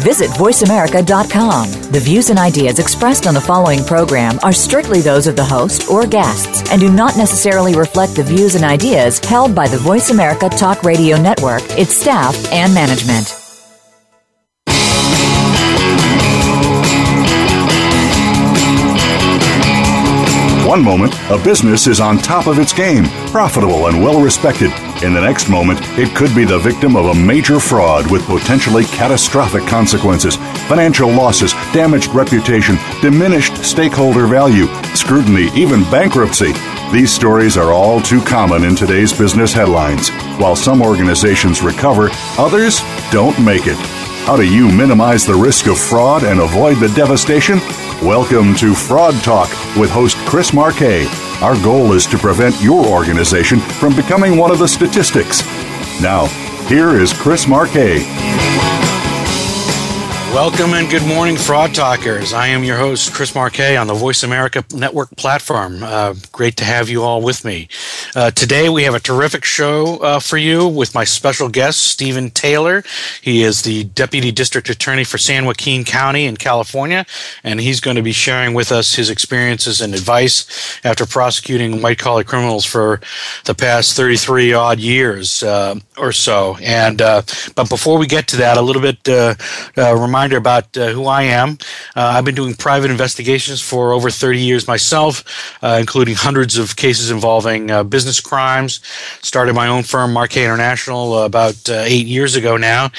Visit VoiceAmerica.com. The views and ideas expressed on the following program are strictly those of the host or guests and do not necessarily reflect the views and ideas held by the Voice America Talk Radio Network, its staff, and management. One moment, a business is on top of its game, profitable and well respected. In the next moment, it could be the victim of a major fraud with potentially catastrophic consequences, financial losses, damaged reputation, diminished stakeholder value, scrutiny, even bankruptcy. These stories are all too common in today's business headlines. While some organizations recover, others don't make it. How do you minimize the risk of fraud and avoid the devastation? Welcome to Fraud Talk with host Chris Marquet. Our goal is to prevent your organization from becoming one of the statistics. Now, here is Chris Marquet. Welcome and good morning, Fraud Talkers. I am your host, Chris Marquet, on the Voice America Network platform. Uh, great to have you all with me. Uh, today, we have a terrific show uh, for you with my special guest, Stephen Taylor. He is the Deputy District Attorney for San Joaquin County in California, and he's going to be sharing with us his experiences and advice after prosecuting white collar criminals for the past 33 odd years uh, or so. And uh, But before we get to that, a little bit uh, remind reminder about uh, who I am. Uh, I've been doing private investigations for over 30 years myself, uh, including hundreds of cases involving uh, business crimes. Started my own firm, Marquet International, uh, about eight years ago now,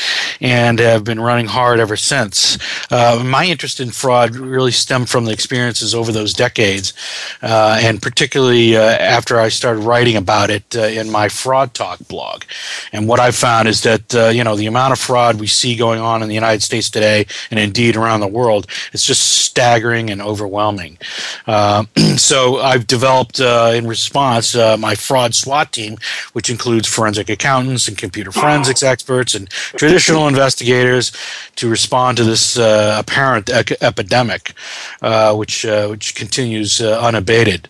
and have been running hard ever since. my interest in fraud really stemmed from the experiences over those decades, and particularly after I started writing about it in my Fraud Talk blog. And what I've found is that, you know, the amount of fraud we see going on in the United States today today and indeed around the world. It's just staggering and overwhelming. Uh, so I've developed uh, in response uh, my fraud SWAT team, which includes forensic accountants and computer forensics experts and traditional investigators to respond to this uh, apparent ec- epidemic, uh, which uh, which continues unabated.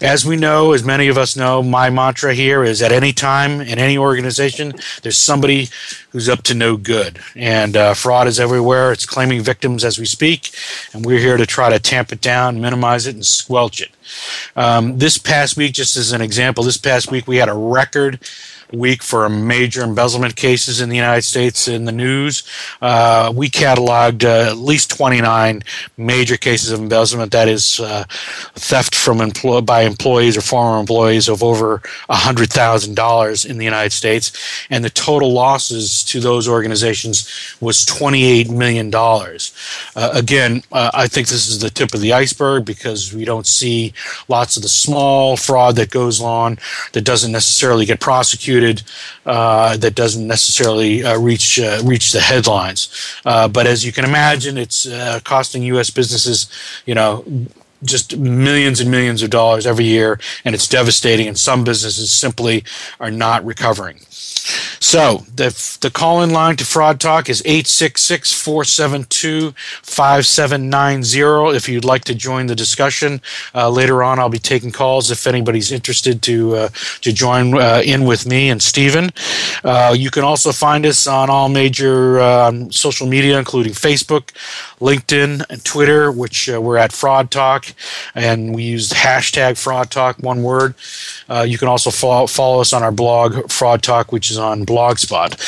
As we know, as many of us know, my mantra here is at any time in any organization, there's somebody who's up to no good, and fraud is everywhere. It's claiming victims as we speak, and we're here to try to tamp it down, minimize it, and squelch it. Um, this past week, just as an example, this past week we had a record week for major embezzlement cases in the United States in the news. Uh, we cataloged uh, at least 29 major cases of embezzlement. That is uh, theft from employ- by employees or former employees of over $100,000 in the United States. And the total losses to those organizations was $28 million. Uh, again, uh, I think this is the tip of the iceberg because we don't see lots of the small fraud that goes on that doesn't necessarily get prosecuted uh, that doesn't necessarily uh, reach uh, reach the headlines. Uh, but as you can imagine, it's uh, costing U.S. businesses, you know, just millions and millions of dollars every year, and it's devastating. And some businesses simply are not recovering. So the the call in line to Fraud Talk is 866-472-5790 if you'd like to join the discussion. Uh, later on I'll be taking calls if anybody's interested to uh, to join uh, in with me and Stephen. Uh, you can also find us on all major um, social media including Facebook, LinkedIn, and Twitter, which uh, we're at Fraud Talk, and we use hashtag Fraud Talk, one word. Uh, you can also follow, follow us on our blog, Fraud Talk, which is on Blogspot.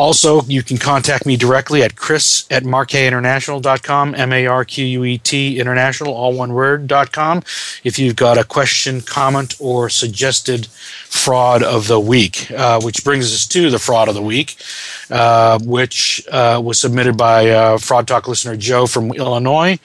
Also, you can contact me directly at chris at marquetinternational.com, M-A-R-Q-U-E-T international, all one word, dot com, if you've got a question, comment, or suggested fraud of the week, uh, which brings us to the fraud of the week, uh, which uh, was submitted by uh, Fraud Talk listener Joe from Illinois.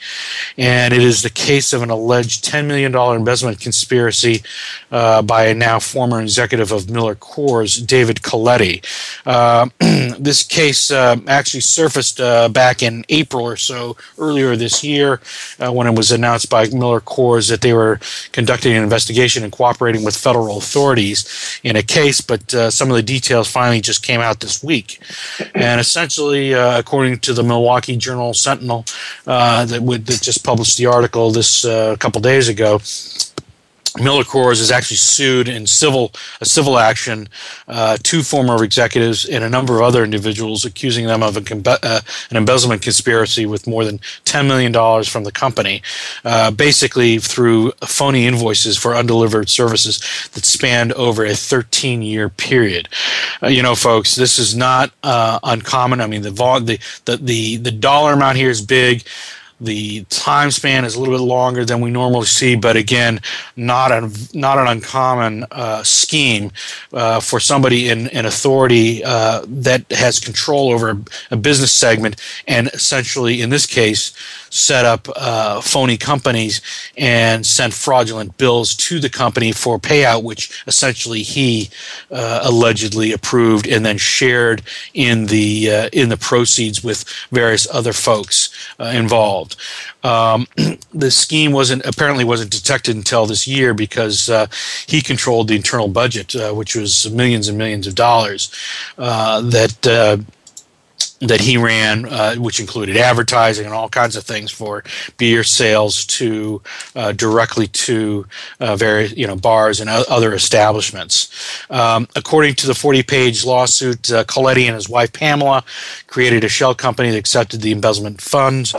And it is the case of an alleged $10 million investment conspiracy uh, by a now former executive of Miller Coors, David Colletti. Uh, this case actually surfaced back in April or so earlier this year when it was announced by Miller Coors that they were conducting an investigation and cooperating with federal authorities in a case, but uh, some of the details finally just came out this week. And essentially, uh, according to the Milwaukee Journal Sentinel, uh, that, would, that just published the article this uh, a couple days ago, Miller Coors is actually sued in civil a civil action uh, two former executives and a number of other individuals, accusing them of uh, an embezzlement conspiracy with more than ten million dollars from the company, uh, basically through phony invoices for undelivered services that spanned over a 13 year period. Uh, you know, folks, this is not uh, uncommon. I mean, the, the the the the dollar amount here is big. The time span is a little bit longer than we normally see, but again, not a not an uncommon uh, scheme uh, for somebody in, in authority uh, that has control over a, business segment, and essentially, in this case, set up uh, phony companies and sent fraudulent bills to the company for payout, which essentially he uh, allegedly approved and then shared in the uh, in the proceeds with various other folks uh, involved. Um, the scheme wasn't apparently wasn't detected until this year because uh, he controlled the internal budget, uh, which was millions and millions of dollars that that he ran, uh, which included advertising and all kinds of things for beer sales to uh, directly to uh, various you know bars and other establishments. Um, according to the 40-page lawsuit, uh, Colletti and his wife Pamela created a shell company that accepted the embezzlement funds,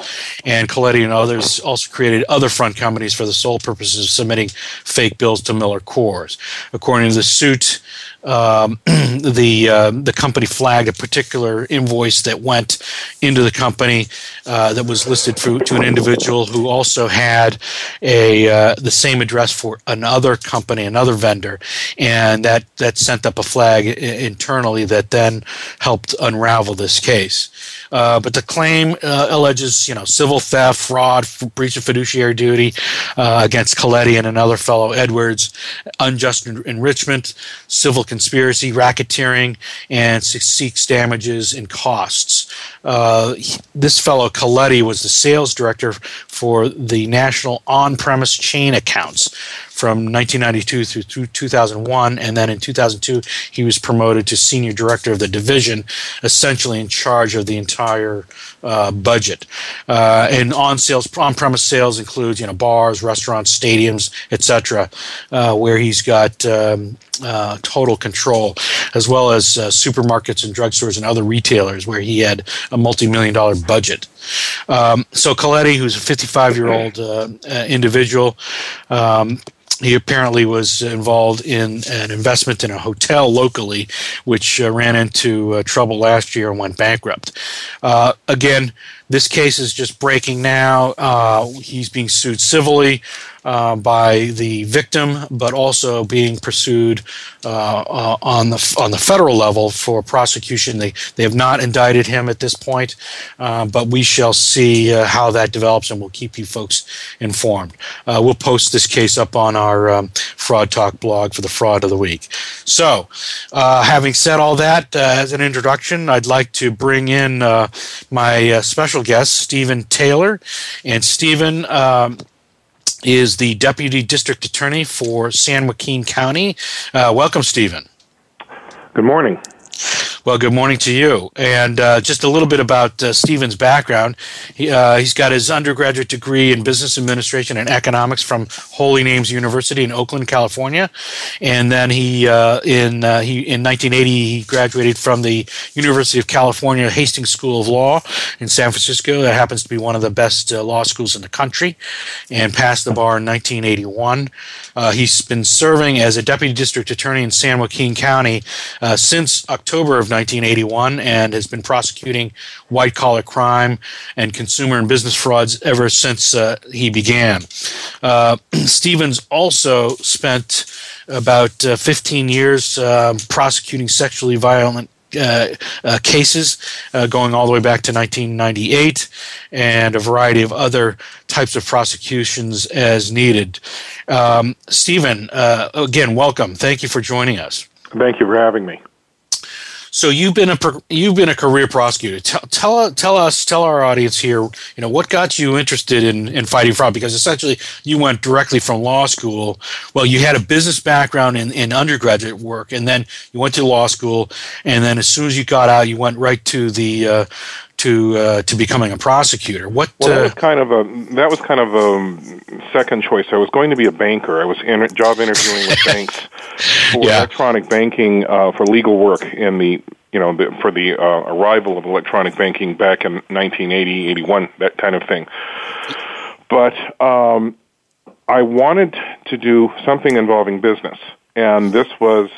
and Colletti and others also created other front companies for the sole purposes of submitting fake bills to Miller Coors. According to the suit, um, the uh, the company flagged a particular invoice that went into the company uh, that was listed for, to an individual who also had a uh, the same address for another company, another vendor, and that that sent up a flag internally that then helped unravel this case. Uh, but the claim uh, alleges, you know, civil theft, fraud, breach of fiduciary duty uh, against Colletti and another fellow Edwards, unjust enrichment, civil conspiracy, racketeering, and seeks damages and costs. Uh, this fellow Colletti was the sales director for the national on-premise chain accounts from 1992 through 2001, and then in 2002 he was promoted to senior director of the division, essentially in charge of the entire uh, budget. Uh, and on sales, on-premise sales includes you know bars, restaurants, stadiums, etc., uh, where he's got um, uh, total control, as well as uh, supermarkets and drugstores and other retailers where he had a multi-million dollar budget. Um, so Colletti, who's a 55 year old uh, individual. Um, he apparently was involved in an investment in a hotel locally, which uh, ran into uh, trouble last year and went bankrupt. Uh, again, this case is just breaking now. Uh, he's being sued civilly uh, by the victim, but also being pursued uh, on the on the federal level for prosecution. They they have not indicted him at this point, but we shall see how that develops, and we'll keep you folks informed. we'll post this case up on our um, Fraud Talk blog for the fraud of the week. So, having said all that as an introduction, I'd like to bring in my special guest, Stephen Taylor, and Stephen. Um, is the Deputy District Attorney for San Joaquin County. Uh, welcome, Stephen. Good morning. Well, good morning to you. And uh, just a little bit about uh, Stephen's background. He, uh, he's got his undergraduate degree in business administration and economics from Holy Names University in Oakland, California. And then he, uh, in, uh, he, in 1980, he graduated from the University of California Hastings School of Law in San Francisco. That happens to be one of the best uh, law schools in the country and passed the bar in 1981. he's been serving as a deputy district attorney in San Joaquin County since October of 1981 and has been prosecuting white collar crime and consumer and business frauds ever since uh, he began. Uh, Stephen's also spent about uh, 15 years um, prosecuting sexually violent uh, uh, cases uh, going all the way back to 1998 and a variety of other types of prosecutions as needed. Um, Stephen, uh, again, welcome. Thank you for joining us. Thank you for having me. So you've been a you've been a career prosecutor. Tell, tell tell us tell our audience here, you know, what got you interested in in fighting fraud? Because essentially, you went directly from law school. Well, you had a business background in, in undergraduate work, and then you went to law school, and then as soon as you got out, you went right to the uh, to uh, to becoming a prosecutor. What? Well, that uh, was kind of a that was kind of a second choice. I was going to be a banker. I was in job interviewing with banks for Yeah. electronic banking uh, for legal work in the you know the, for the uh, arrival of electronic banking back in 1980, 81, that kind of thing. But um, I wanted to do something involving business, and this was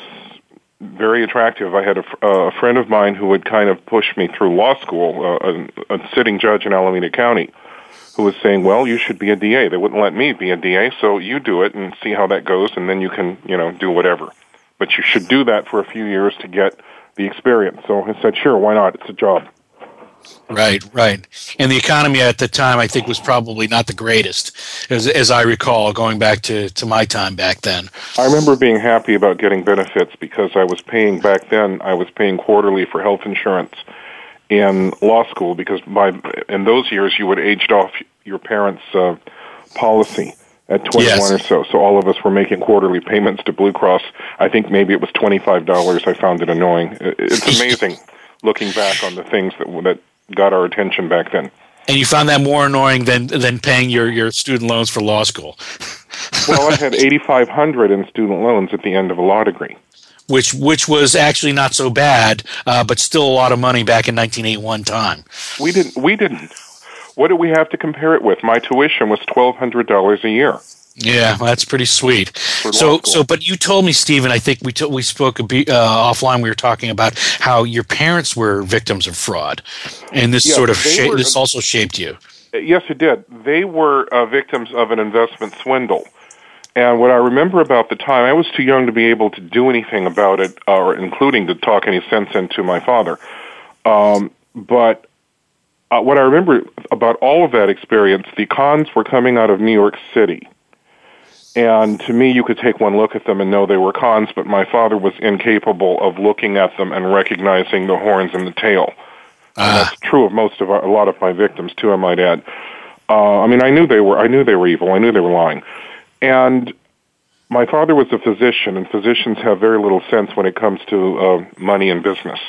very attractive. I had a, uh, a friend of mine who would kind of push me through law school, uh, a, a sitting judge in Alameda County, who was saying, "Well, you should be a DA." They wouldn't let me be a DA, so you do it and see how that goes, and then you can, you know, do whatever. But you should do that for a few years to get the experience. So I said, "Sure, why not? It's a job." Right, right. And the economy at the time, I think, was probably not the greatest, as, as I recall, going back to, to my time back then. I remember being happy about getting benefits because I was paying back then. I was paying quarterly for health insurance in law school because by in those years you would aged off your parents' uh, policy at 21 Yes. or so. So all of us were making quarterly payments to Blue Cross. I think maybe it was $25. I found it annoying. It's amazing looking back on the things that that got our attention back then. And you found that more annoying than than paying your, your student loans for law school, Well, I had 8500 in student loans at the end of a law degree. which which was actually not so bad, uh, but still a lot of money back in 1981 time. We didn't. We didn't. What do we have to compare it with? My tuition was twelve hundred dollars a year. Yeah, well, that's pretty sweet. So, so, but you told me, Stephen. I think we t- we spoke a bit, uh, offline. We were talking about how your parents were victims of fraud, and this Yeah, sort of sha- were- this also shaped you. Uh, Yes, it did. They were uh, victims of an investment swindle. And what I remember about the time, I was too young to be able to do anything about it, uh, or including to talk any sense into my father. Um, but uh, what I remember about all of that experience, the cons were coming out of New York City. And to me, you could take one look at them and know they were cons, but my father was incapable of looking at them and recognizing the horns and the tail. And Ah. that's true of most of our, a lot of my victims too. I might add. Uh, I mean, I knew they were. I knew they were evil. I knew they were lying. And my father was a physician, and physicians have very little sense when it comes to uh, money and business.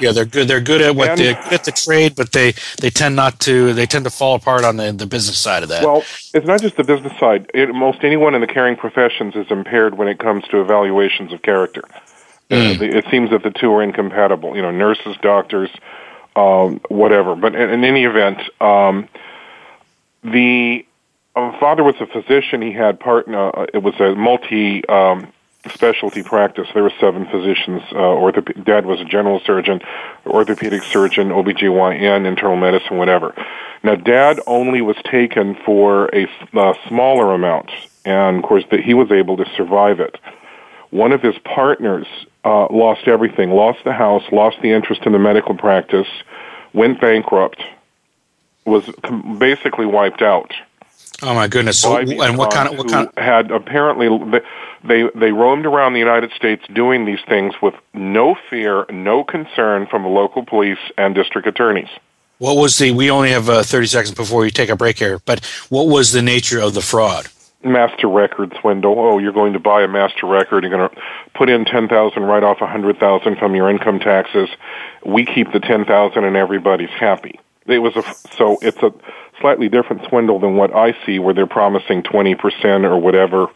Yeah, they're good. They're good at what And- they at the trade, but they they tend not to. They tend to fall apart on the, the business side of that. Well, it's not just the business side. It, most anyone in the caring professions is impaired when it comes to evaluations of character. Uh, the- it seems that the two are incompatible. You know, nurses, doctors, um, whatever. But in, in any event, um, the uh, father was a physician. He had part. Uh, it was a multi. Um, specialty practice there were seven physicians uh, orthop- dad was a general surgeon orthopedic surgeon obgyn internal medicine whatever now dad only was taken for a uh, smaller amount and of course that he was able to survive it one of his partners uh, lost everything lost the house lost the interest in the medical practice went bankrupt was com- basically wiped out oh my goodness! So, and what kind of what kind? who had apparently they they roamed around the United States doing these things with no fear, no concern from the local police and district attorneys. What was the? We only have uh, thirty seconds before we take a break here. But what was the nature of the fraud? Master record swindle. Oh, you're going to buy a master record. You're going to put in ten thousand, write off a hundred thousand from your income taxes. We keep the ten thousand, and everybody's happy. It was a so it's a slightly different swindle than what I see, where they're promising twenty percent or whatever.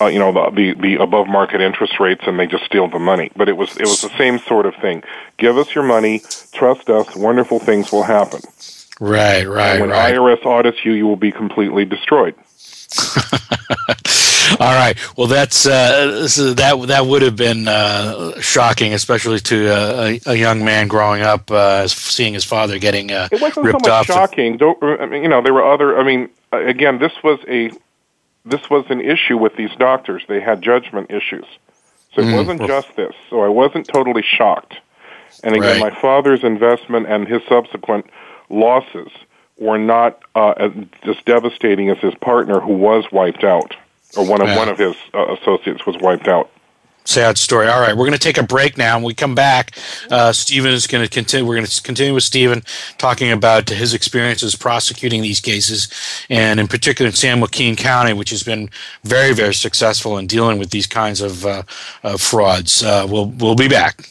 Uh, you know the, the the above market interest rates, and they just steal the money. But it was it was the same sort of thing. Give us your money, trust us. Wonderful things will happen. Right, right, when right. IRS audits you, you will be completely destroyed. All right. Well, that's uh, so that that would have been uh, shocking, especially to uh, a, a young man growing up, uh, seeing his father getting uh, It wasn't so ripped much off. shocking. Don't I mean, you know there were other. I mean, uh, again, this was a this was an issue with these doctors. They had judgment issues, so it Mm. wasn't just this. So I wasn't totally shocked. And again, Right. my father's investment and his subsequent losses were not uh, as just devastating as his partner, who was wiped out, or one of Yeah. one of his uh, associates was wiped out. sad story. All right, we're going to take a break now. When we come back, uh, Stephen is going to continue. We're going to continue with Stephen talking about his experiences prosecuting these cases, and in particular in San Joaquin County, which has been very, very successful in dealing with these kinds of, uh, of frauds. Uh, we'll we'll be back.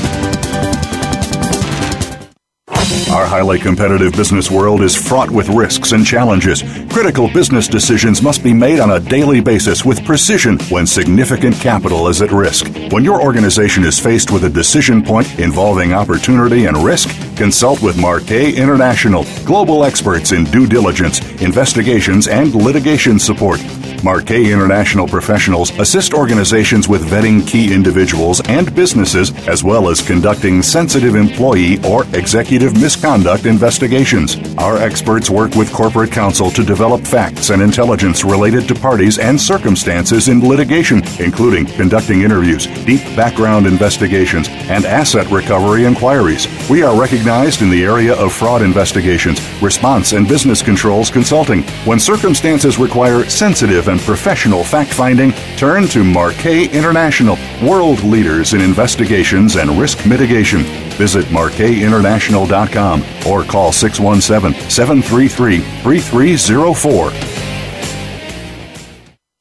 Our highly competitive business world is fraught with risks and challenges. Critical business decisions must be made on a daily basis with precision when significant capital is at risk. When your organization is faced with a decision point involving opportunity and risk, consult with Marquet International, global experts in due diligence, investigations, and litigation support. Marquet International professionals assist organizations with vetting key individuals and businesses, as well as conducting sensitive employee or executive misconduct investigations. Our experts work with corporate counsel to develop facts and intelligence related to parties and circumstances in litigation, including conducting interviews, deep background investigations, and asset recovery inquiries. We are recognized in the area of fraud investigations, response and business controls consulting. When circumstances require sensitive and professional fact finding, turn to Marquet International, world leaders in investigations and risk mitigation. Visit marquetinternational.com or call 617 733 3304.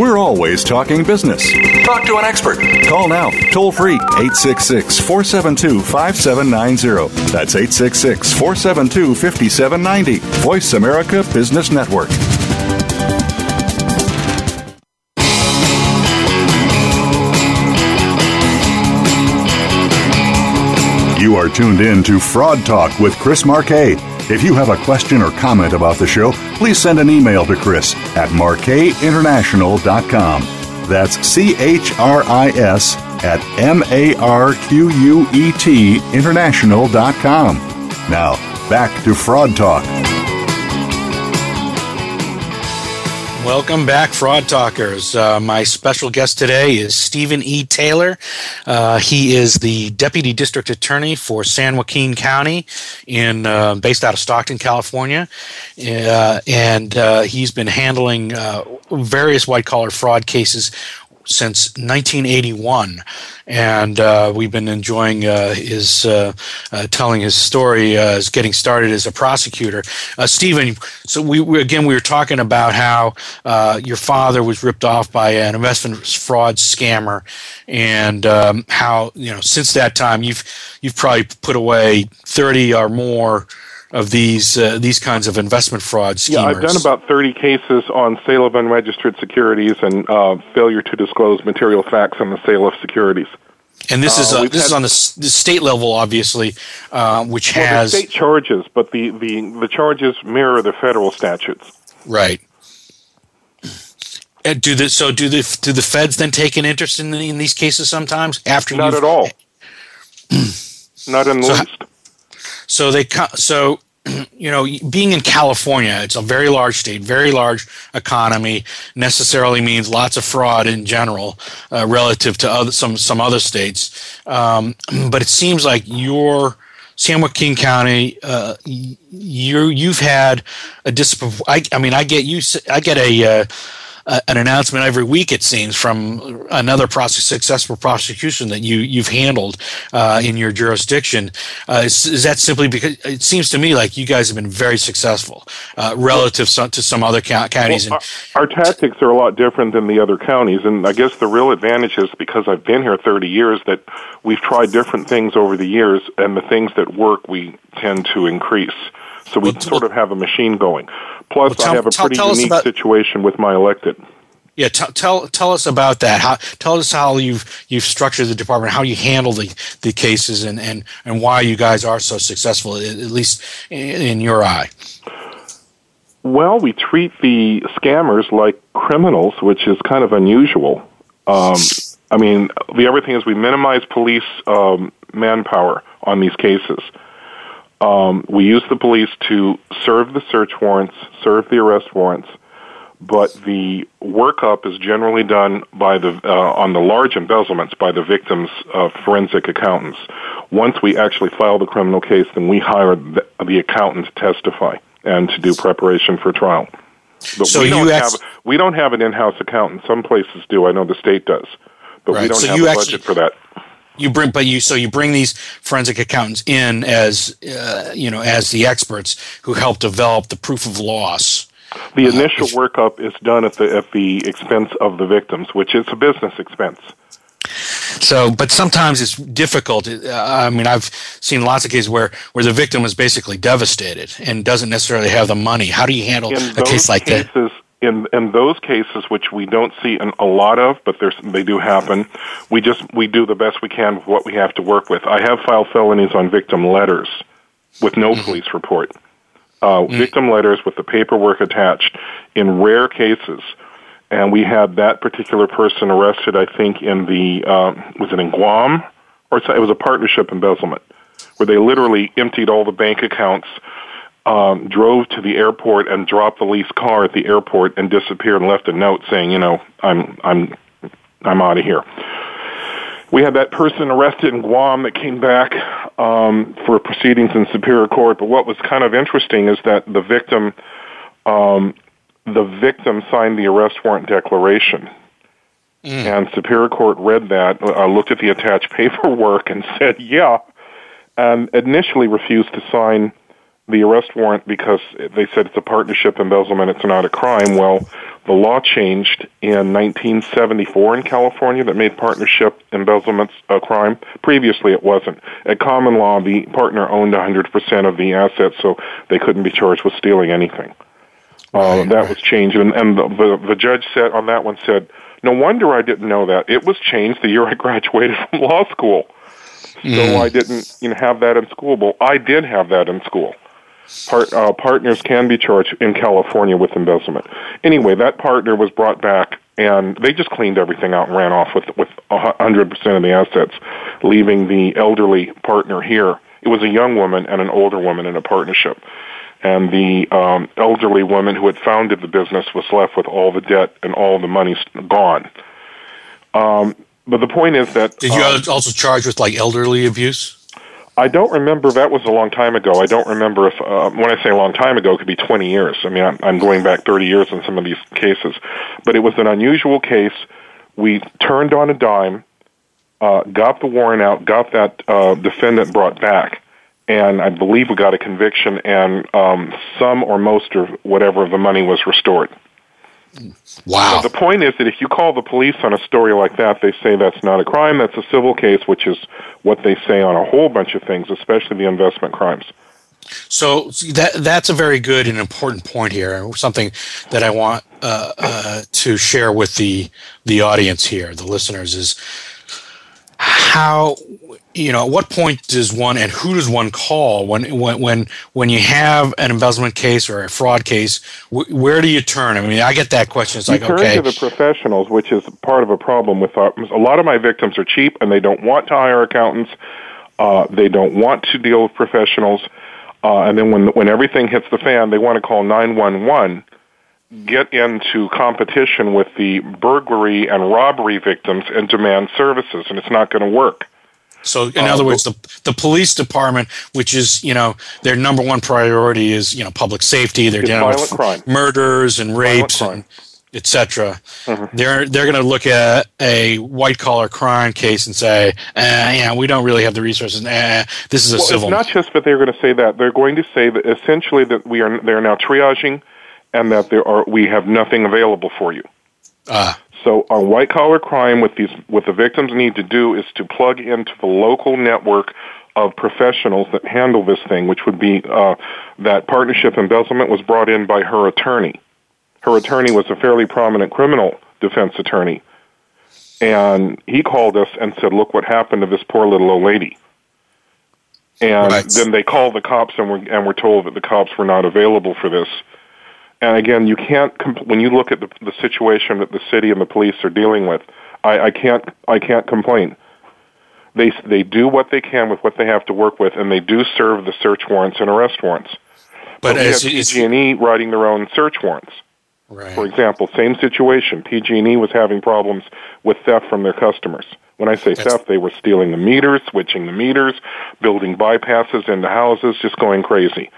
We're always talking business. Talk to an expert. Call now, toll free, 866 472 5790. That's 866 472 5790. Voice America Business Network. You are tuned in to Fraud Talk with Chris Marquet. If you have a question or comment about the show, please send an email to Chris at marquetinternational.com. That's C H R I S at M A R Q U E T international.com. Now, back to Fraud Talk. Welcome back, Fraud Talkers. Uh, my special guest today is Stephen E. Taylor. Uh, he is the Deputy District Attorney for San Joaquin County, in uh, based out of Stockton, California, uh, and uh, he's been handling uh, various white collar fraud cases since 1981, and uh, we've been enjoying uh, his uh, uh telling his story as getting started as a prosecutor. Uh, Stephen, so we, we, again we were talking about how uh, your father was ripped off by an investment fraud scammer, and um, how you know since that time you've you've probably put away 30 or more of these uh, these kinds of investment fraud schemers. Yeah, I've done about 30 cases on sale of unregistered securities and uh, failure to disclose material facts on the sale of securities. And this is uh, this is on the, the, state level, obviously, uh, which well, has state charges, but the, the, the charges mirror the federal statutes. Right. And do the so do the do the feds then take an interest in, in these cases sometimes after not at all, not in the so, least. So they so you know being in California, it's a very large state, very large economy. Necessarily means lots of fraud in general uh, relative to other some some other states. Um, but it seems like your San Joaquin County, uh, you you've had a discipline. I, I, mean, I get you. I get a uh, uh, an announcement every week, it seems, from another successful prosecution that you you've handled uh, in your jurisdiction. Uh, is, is, that simply because it seems to me like you guys have been very successful uh, relative to some other counties? Well, our, our, tactics are a lot different than the other counties, and I guess the real advantage is because I've been here 30 years that we've tried different things over the years, and the things that work we tend to increase. So we well, sort of have a machine going. Plus, well, tell, I have a pretty tell, tell unique about, situation with my elected. Yeah, t- tell tell us about that. How, tell us how you've you've structured the department, how you handle the, the cases, and, and, and why you guys are so successful, at least in your eye. Well, we treat the scammers like criminals, which is kind of unusual. Um, I mean, the other thing is we minimize police um, manpower on these cases. Um, we use the police to serve the search warrants, serve the arrest warrants, but the workup is generally done by the uh, on the large embezzlements by the victims' uh, forensic accountants. Once we actually file the criminal case, then we hire the, the accountant to testify and to do preparation for trial. But so we don't ex- have we don't have an in-house accountant. Some places do. I know the state does, but right. we don't so have a budget for that you bring but you so you bring these forensic accountants in as uh, you know as the experts who help develop the proof of loss. The uh, initial uh, workup is done at the at the expense of the victims which is a business expense. So but sometimes it's difficult. Uh, i mean i've seen lots of cases where where the victim is basically devastated and doesn't necessarily have the money. How do you handle in a case like cases, that in in those cases, which we don't see an, a lot of, but there's they do happen. We just we do the best we can with what we have to work with. I have filed felonies on victim letters with no mm-hmm. police report. Uh, mm-hmm. Victim letters with the paperwork attached in rare cases, and we had that particular person arrested. I think in the uh, was it in Guam or it was a partnership embezzlement where they literally emptied all the bank accounts um, drove to the airport and dropped the leased car at the airport and disappeared and left a note saying, you know, I'm I'm I'm out of here. We had that person arrested in Guam that came back um, for proceedings in Superior Court. But what was kind of interesting is that the victim, um, the victim signed the arrest warrant declaration, mm. and Superior Court read that, uh, looked at the attached paperwork, and said, "Yeah," and initially refused to sign the arrest warrant because they said it's a partnership embezzlement, it's not a crime. Well, the law changed in 1974 in California that made partnership embezzlements a crime. Previously, it wasn't. At common law, the partner owned 100% of the assets, so they couldn't be charged with stealing anything. Uh, that was changed, and, and the, the, the judge said on that one said, "No wonder I didn't know that. It was changed the year I graduated from law school." So mm. I didn't, you know, have that in school. Well, I did have that in school part, uh, partners can be charged in California with embezzlement. Anyway, that partner was brought back, and they just cleaned everything out and ran off with with 100% of the assets, leaving the elderly partner here. It was a young woman and an older woman in a partnership. And the um, elderly woman who had founded the business was left with all the debt and all the money gone. Um, but the point is that. Did you um, also charge with like elderly abuse? I don't remember. That was a long time ago. I don't remember if uh, when I say a long time ago, it could be 20 years. I mean, I'm, I'm going back 30 years in some of these cases, but it was an unusual case. We turned on a dime, uh, got the warrant out, got that uh, defendant brought back, and I believe we got a conviction, and um, some or most or whatever of the money was restored. Wow. So the point is that if you call the police on a story like that, they say that's not a crime, that's a civil case, which is what they say on a whole bunch of things, especially the investment crimes. So that that's a very good and important point here, something that I want uh, uh, to share with the the audience here, the listeners, is how you know, at what point does one and who does one call when when when when you have an embezzlement case or a fraud case? Wh- where do you turn? I mean, I get that question. It's you like turn okay, to the professionals, which is part of a problem with our, a lot of my victims are cheap and they don't want to hire accountants. Uh, they don't want to deal with professionals, uh, and then when when everything hits the fan, they want to call nine one one get into competition with the burglary and robbery victims and demand services, and it's not going to work. So, in uh, other words, the the police department, which is you know their number one priority is you know public safety. They're dealing with crime. murders and rapes and etc. Mm-hmm. They're they're going to look at a white collar crime case and say, eh, "Yeah, we don't really have the resources. Eh, this is a well, civil." It's not just that they're going to say that. They're going to say that essentially that we are they're now triaging, and that there are we have nothing available for you. Ah. So on white collar crime, what these what the victims need to do is to plug into the local network of professionals that handle this thing, which would be uh, that partnership embezzlement was brought in by her attorney. Her attorney was a fairly prominent criminal defense attorney, and he called us and said, "Look what happened to this poor little old lady." And right. then they called the cops and were and were told that the cops were not available for this. And again, you can't compl- when you look at the, the situation that the city and the police are dealing with. I, I can't I can't complain. They they do what they can with what they have to work with, and they do serve the search warrants and arrest warrants. But, but as, PG&E writing their own search warrants. Right. For example, same situation. PG&E was having problems with theft from their customers. When I say That's... theft, they were stealing the meters, switching the meters, building bypasses into houses, just going crazy.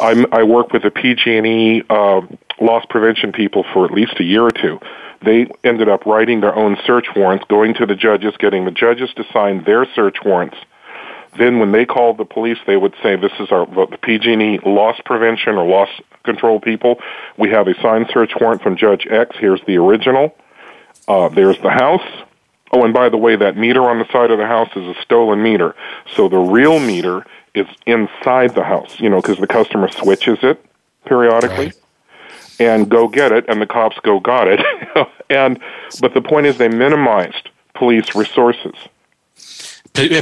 I'm, I work with the PG&E uh, loss prevention people for at least a year or two. They ended up writing their own search warrants, going to the judges, getting the judges to sign their search warrants. Then, when they called the police, they would say, "This is our the PG&E loss prevention or loss control people. We have a signed search warrant from Judge X. Here's the original. Uh, there's the house. Oh, and by the way, that meter on the side of the house is a stolen meter. So the real meter is inside the house, you know, because the customer switches it periodically. Right. And go get it, and the cops go got it. and but the point is, they minimized police resources.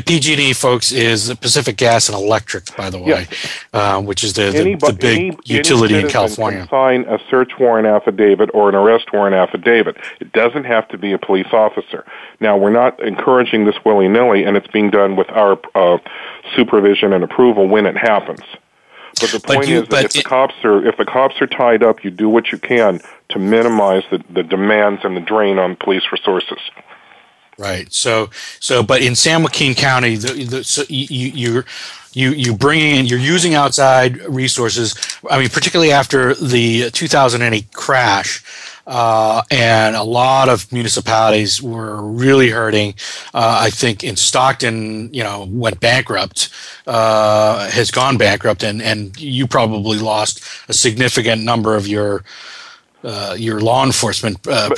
PG&E, folks, is Pacific Gas and Electric, by the way, uh, which is the, the, the big any, utility any in California. You can sign a search warrant affidavit or an arrest warrant affidavit. It doesn't have to be a police officer. Now, we're not encouraging this willy nilly, and it's being done with our uh, supervision and approval when it happens. But the point but you, is that if it, the cops are if the cops are tied up, you do what you can to minimize the, the demands and the drain on police resources. Right. So, so, but in San Joaquin County, the, the, so you, you're you you bringing in you're using outside resources. I mean, particularly after the 2008 crash. Uh, and a lot of municipalities were really hurting. Uh, I think in Stockton, you know, went bankrupt, uh, has gone bankrupt, and, and you probably lost a significant number of your uh, your law enforcement uh,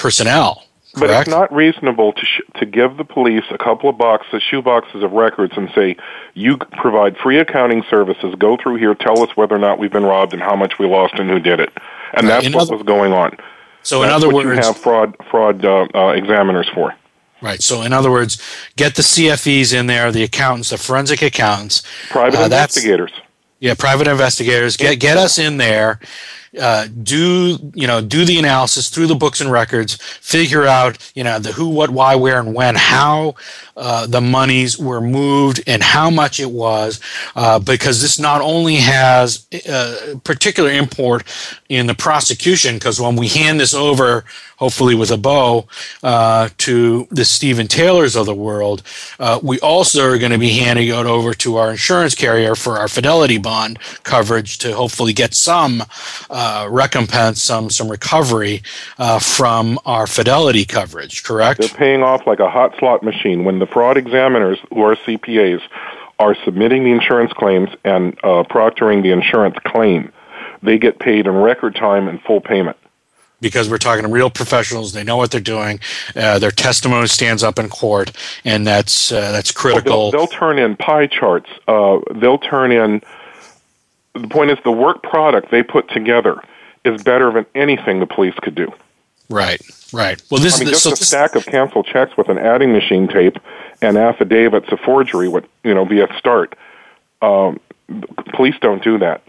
But it's not reasonable to sh- to give the police a couple of boxes, shoe boxes of records, and say, "You provide free accounting services. Go through here. Tell us whether or not we've been robbed and how much we lost and who did it." And right. that's in what other, was going on. So, that's in other what words, you have fraud fraud uh, uh, examiners for. Right. So, in other words, get the CFEs in there, the accountants, the forensic accountants, private uh, investigators. Yeah, private investigators. Get get us in there uh, do you know do the analysis through the books and records figure out you know the who what why where and when how uh, the monies were moved and how much it was uh, because this not only has uh, particular import in the prosecution because when we hand this over hopefully with a bow, uh, to the Stephen Taylors of the world. Uh, we also are going to be handing it over to our insurance carrier for our fidelity bond coverage to hopefully get some uh, recompense, some some recovery uh, from our fidelity coverage. Correct? They're paying off like a hot slot machine when the fraud examiners, who are CPAs, are submitting the insurance claims and uh, proctoring the insurance claim. They get paid in record time and full payment because we're talking to real professionals. They know what they're doing. Uh, their testimony stands up in court, and that's uh, that's critical. Well, they'll, they'll, turn in pie charts. Uh, they'll turn in. The point is, the work product they put together is better than anything the police could do. Right, right. Well, this I mean, is just so a stack of canceled checks with an adding machine tape and affidavits of forgery would you know be a start. Um, police don't do that.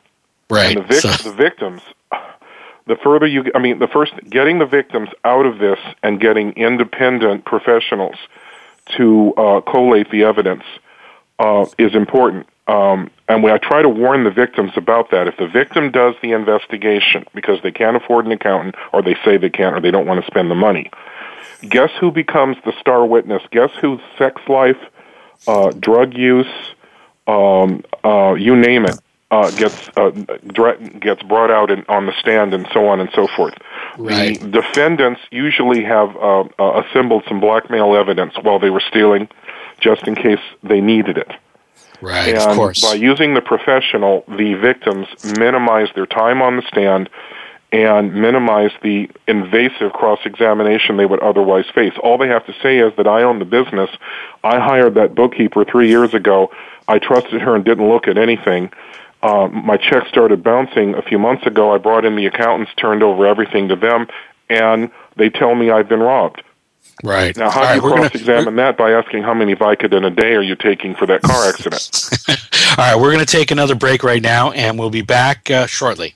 Right. And the, vic- so. the victims the further you, I mean, the first, getting the victims out of this and getting independent professionals to uh, collate the evidence uh, is important. Um, and we, I try to warn the victims about that. If the victim does the investigation because they can't afford an accountant, or they say they can't, or they don't want to spend the money, guess who becomes the star witness? Guess whose sex life, uh, drug use, um, uh, you name it, uh, gets uh, gets brought out in, on the stand and so on and so forth. Right. The defendants usually have uh, uh, assembled some blackmail evidence while they were stealing, just in case they needed it. Right, and of course. by using the professional, the victims minimize their time on the stand and minimize the invasive cross examination they would otherwise face. All they have to say is that I own the business. I hired that bookkeeper three years ago. I trusted her and didn't look at anything. Uh, my check started bouncing a few months ago. I brought in the accountants, turned over everything to them, and they tell me I've been robbed. Right. Now, how do you right, gonna- cross-examine that by asking how many Vicodin a day are you taking for that car accident? All right, we're going to take another break right now, and we'll be back uh, shortly.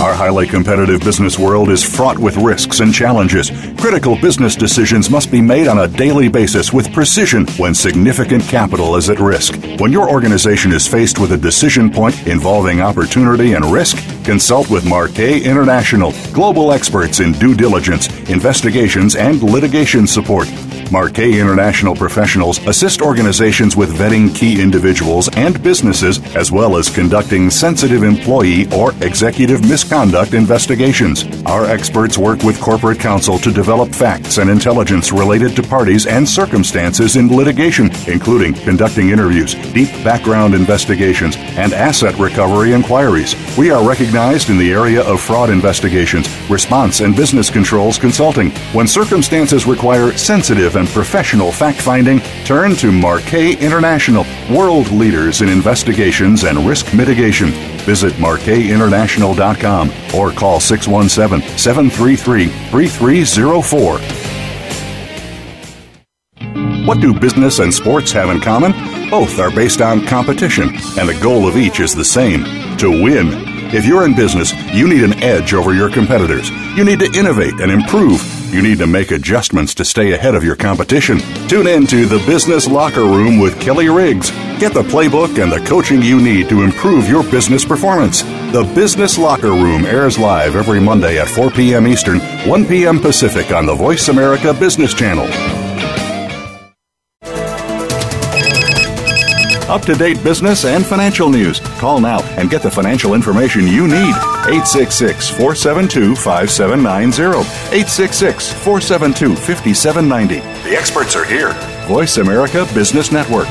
Our highly competitive business world is fraught with risks and challenges. Critical business decisions must be made on a daily basis with precision when significant capital is at risk. When your organization is faced with a decision point involving opportunity and risk, consult with Marquet International, global experts in due diligence, investigations, and litigation support. Marquet International professionals assist organizations with vetting key individuals and businesses, as well as conducting sensitive employee or executive misconduct investigations. Our experts work with corporate counsel to develop facts and intelligence related to parties and circumstances in litigation, including conducting interviews, deep background investigations, and asset recovery inquiries. We are recognized in the area of fraud investigations, response and business controls consulting. When circumstances require sensitive and professional fact finding, turn to Marquet International, world leaders in investigations and risk mitigation. Visit marquetinternational.com or call 617 733 3304. What do business and sports have in common? Both are based on competition, and the goal of each is the same to win. If you're in business, you need an edge over your competitors. You need to innovate and improve. You need to make adjustments to stay ahead of your competition. Tune in to the Business Locker Room with Kelly Riggs. Get the playbook and the coaching you need to improve your business performance. The Business Locker Room airs live every Monday at 4 p.m. Eastern, 1 p.m. Pacific on the Voice America Business Channel. Up to date business and financial news. Call now and get the financial information you need. 866 472 5790. 866 472 5790. The experts are here. Voice America Business Network.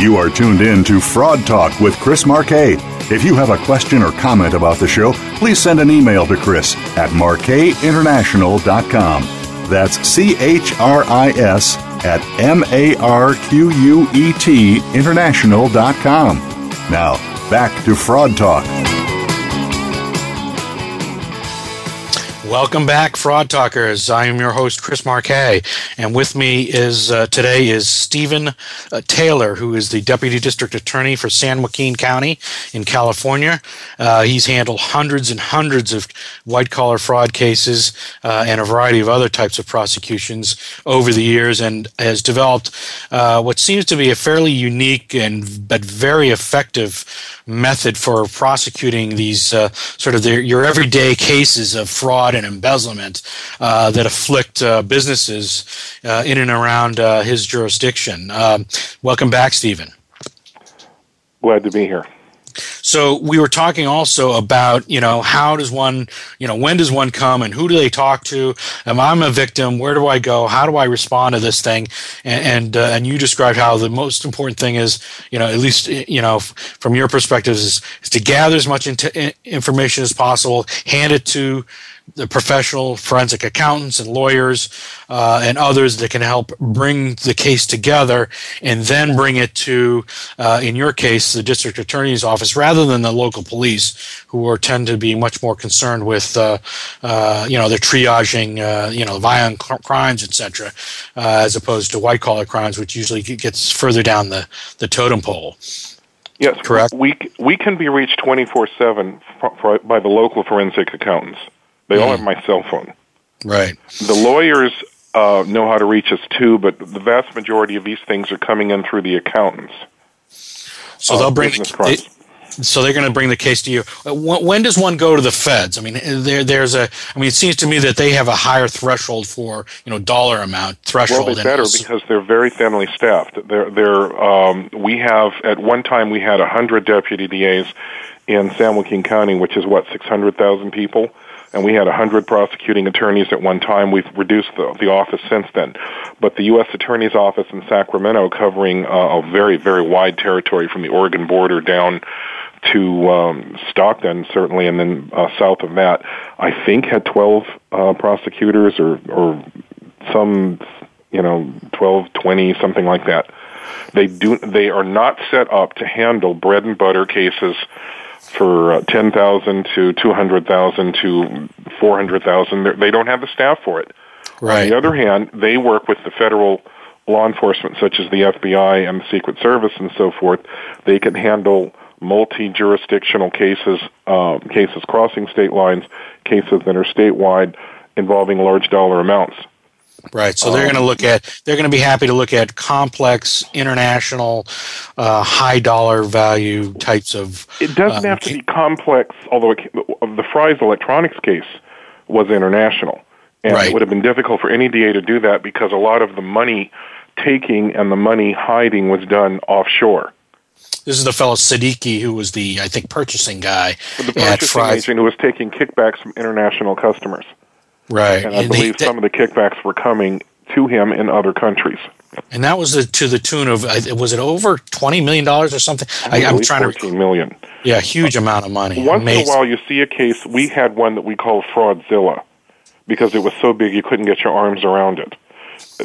You are tuned in to Fraud Talk with Chris Marquet. If you have a question or comment about the show, please send an email to Chris at marquetinternational.com. That's C H R I S at M A R Q U E T international.com. Now, back to Fraud Talk. Welcome back, Fraud Talkers. I am your host, Chris Marquet, and with me is uh, today is Stephen uh, Taylor, who is the Deputy District Attorney for San Joaquin County in California. Uh, he's handled hundreds and hundreds of white collar fraud cases uh, and a variety of other types of prosecutions over the years, and has developed uh, what seems to be a fairly unique and but very effective method for prosecuting these uh, sort of the, your everyday cases of fraud and embezzlement uh, that afflict uh, businesses uh, in and around uh, his jurisdiction. Um, welcome back, Stephen. Glad to be here. So we were talking also about, you know, how does one, you know, when does one come and who do they talk to? Am I'm a victim? Where do I go? How do I respond to this thing? And and, uh, and you described how the most important thing is, you know, at least you know, from your perspective, is, is to gather as much information as possible, hand it to the professional forensic accountants and lawyers uh, and others that can help bring the case together and then bring it to, uh, in your case, the district attorney's office rather than the local police, who are tend to be much more concerned with, uh, uh you know, the triaging, uh, you know, violent crimes, etc., uh, as opposed to white collar crimes, which usually gets further down the, the totem pole. Yes, correct. We we can be reached twenty four seven by the local forensic accountants. They mm. all have my cell phone. Right. The lawyers uh, know how to reach us too, but the vast majority of these things are coming in through the accountants. So they'll bring they, so they're going to bring the case to you. Uh, when does one go to the feds? I mean, there, there's a. I mean, it seems to me that they have a higher threshold for you know dollar amount threshold. Well, they better because they're very thinly staffed. They're, they're um, we have at one time we had hundred deputy DAs in San Joaquin County, which is what six hundred thousand people and we had 100 prosecuting attorneys at one time. We've reduced the, the office since then. But the U.S. Attorney's Office in Sacramento, covering uh, a very, very wide territory from the Oregon border down to um, Stockton, certainly, and then uh, south of that, I think had 12 uh, prosecutors or, or some, you know, 12, 20, something like that. They do. They are not set up to handle bread and butter cases for uh, 10,000 to 200,000 to 400,000. They don't have the staff for it. Right. On the other hand, they work with the federal law enforcement, such as the FBI and the Secret Service and so forth. They can handle multi-jurisdictional cases, uh, cases crossing state lines, cases that are statewide involving large dollar amounts. Right. So they're going to look at, they're going to be happy to look at complex, international, uh, high dollar value types of. It doesn't um, have to be complex, although it, the Fry's electronics case was international. And right. it would have been difficult for any DA to do that because a lot of the money taking and the money hiding was done offshore. This is the fellow Siddiqui who was the, I think, purchasing guy the purchasing agent who was taking kickbacks from international customers. Right. And I and believe they, some of the kickbacks were coming to him in other countries. And that was to the tune of was it over twenty million dollars or something? I, am trying to fourteen million. Yeah, huge amount of money. Once Amazing. in a while, you see a case. We had one that we call Fraudzilla because it was so big you couldn't get your arms around it.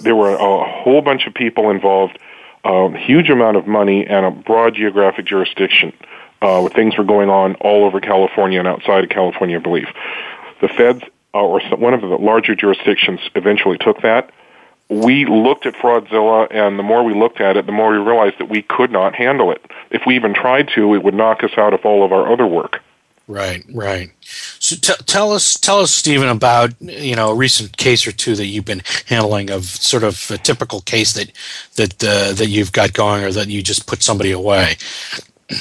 There were a whole bunch of people involved, a huge amount of money, and a broad geographic jurisdiction. Uh, things were going on all over California and outside of California, I believe. The feds or some, one of the larger jurisdictions eventually took that. We looked at Fraudzilla, and the more we looked at it, the more we realized that we could not handle it. If we even tried to, it would knock us out of all of our other work. Right, right. So t- tell us, tell us, Stephen, about you know a recent case or two that you've been handling of sort of a typical case that that uh, that you've got going, or that you just put somebody away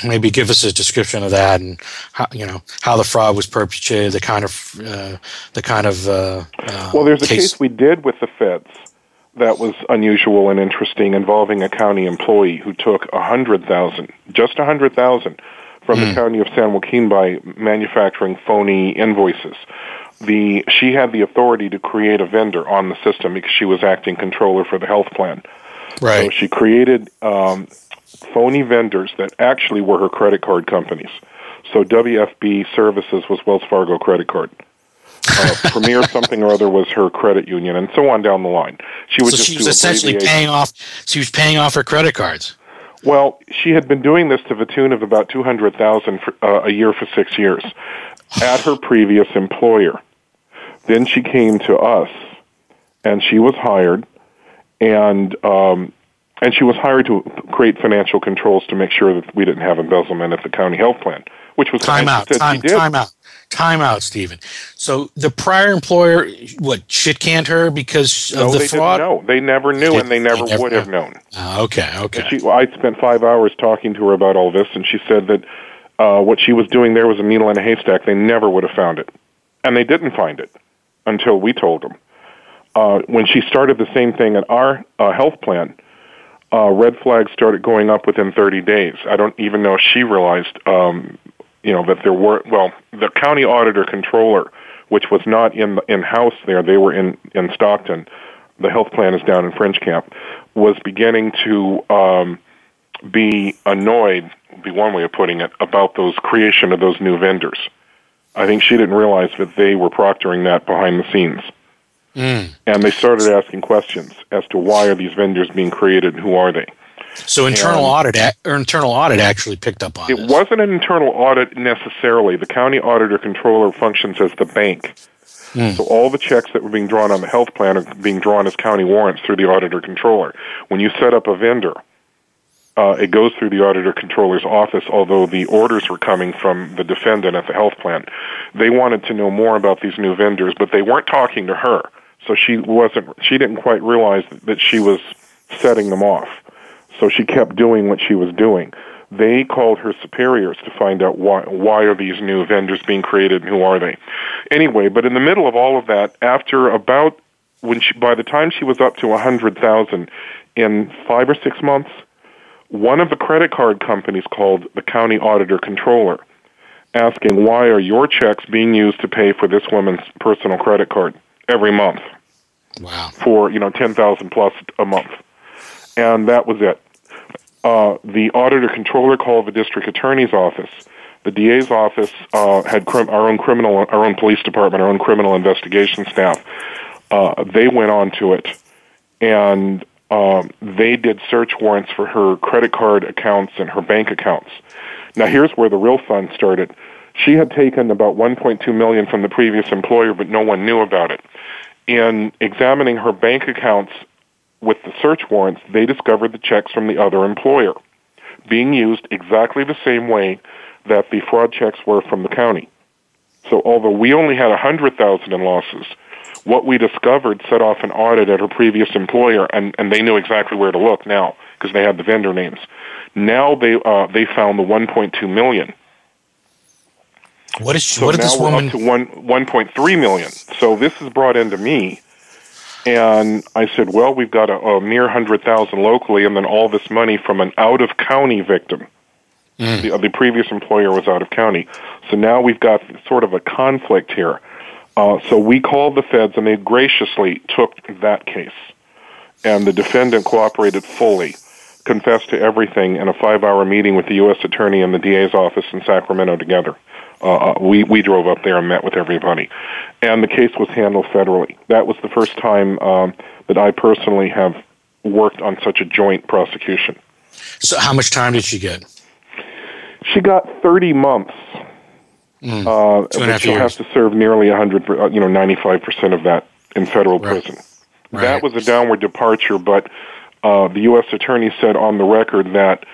maybe give us a description of that and how you know how the fraud was perpetrated, the kind of uh, the kind of uh, uh, well, there's a case. case we did with the feds that was unusual and interesting, involving a county employee who took a hundred thousand, just a hundred thousand, from mm. the hmm. county of San Joaquin by manufacturing phony invoices. The she had the authority to create a vendor on the system because she was acting controller for the health plan. Right. So she created um, phony vendors that actually were her credit card companies. So WFB Services was Wells Fargo credit card. Uh, Premier something or other was her credit union, and so on down the line. She was so she was essentially paying off. She was paying off her credit cards. Well, she had been doing this to the tune of about two hundred thousand uh, a year for six years at her previous employer. Then she came to us, and she was hired, and um, and she was hired to create financial controls to make sure that we didn't have embezzlement at the county health plan, which was time out, time, time out, time out, Stephen. So the prior employer, what shit canned her because of no, the they fraud? Didn't. They never knew, they, and they never, they never would have known. Uh, okay, okay. She, well, I spent five hours talking to her about all this, and she said that uh, what she was doing there was a needle in a haystack. They never would have found it, and they didn't find it until we told them. Uh, when she started the same thing at our uh, health plan uh, red flags started going up within 30 days. I don't even know if she realized, um, you know, that there were, well, the county auditor controller, which was not in in house there, they were in in Stockton. The health plan is down in French Camp, was beginning to um, be annoyed, be one way of putting it, about those creation of those new vendors. I think she didn't realize that they were proctoring that behind the scenes. Mm. And they started asking questions as to why are these vendors being created and who are they? So internal and audit or internal audit actually picked up on it. Wasn't an internal audit necessarily. The county auditor controller functions as the bank. Mm. So all the checks that were being drawn on the health plan are being drawn as county warrants through the auditor controller. When you set up a vendor, uh, it goes through the auditor controller's office, although the orders were coming from the defendant at the health plan. They wanted to know more about these new vendors, but they weren't talking to her. So she wasn't, she didn't quite realize that she was setting them off. So she kept doing what she was doing. They called her superiors to find out why, why are these new vendors being created and who are they. Anyway, but in the middle of all of that, after about, when she, by the time she was up to a hundred thousand, in five or six months, one of the credit card companies called the county auditor controller asking why are your checks being used to pay for this woman's personal credit card every month wow. for you know 10,000 plus a month. And that was it. Uh, the auditor controller called the district attorney's office. The DA's office uh, had crim- our own criminal our own police department our own criminal investigation staff. Uh, they went on to it and um, they did search warrants for her credit card accounts and her bank accounts. Now here's where the real fun started. She had taken about 1.2 million from the previous employer, but no one knew about it. In examining her bank accounts with the search warrants, they discovered the checks from the other employer being used exactly the same way that the fraud checks were from the county. So although we only had 100,000 in losses, what we discovered set off an audit at her previous employer, and, and they knew exactly where to look now because they had the vendor names. Now they uh, they found the 1.2 million. What is she, so what now this we're woman? up to one 1.3 million. So this is brought into me, and I said, well, we've got a, a mere hundred thousand locally, and then all this money from an out of county victim. Mm. The, the previous employer was out of county, so now we've got sort of a conflict here. Uh, so we called the feds, and they graciously took that case. And the defendant cooperated fully, confessed to everything in a five-hour meeting with the U.S. Attorney and the DA's office in Sacramento together. Uh, we we drove up there and met with everybody, and the case was handled federally. That was the first time um, that I personally have worked on such a joint prosecution. So how much time did she get? She got 30 months Mm. Uh, Two and a but half she'll years. have to serve nearly a hundred, uh, you know, ninety-five percent of that in federal Right. prison. Right. That was a downward departure, but uh, the U.S. attorney said on the record that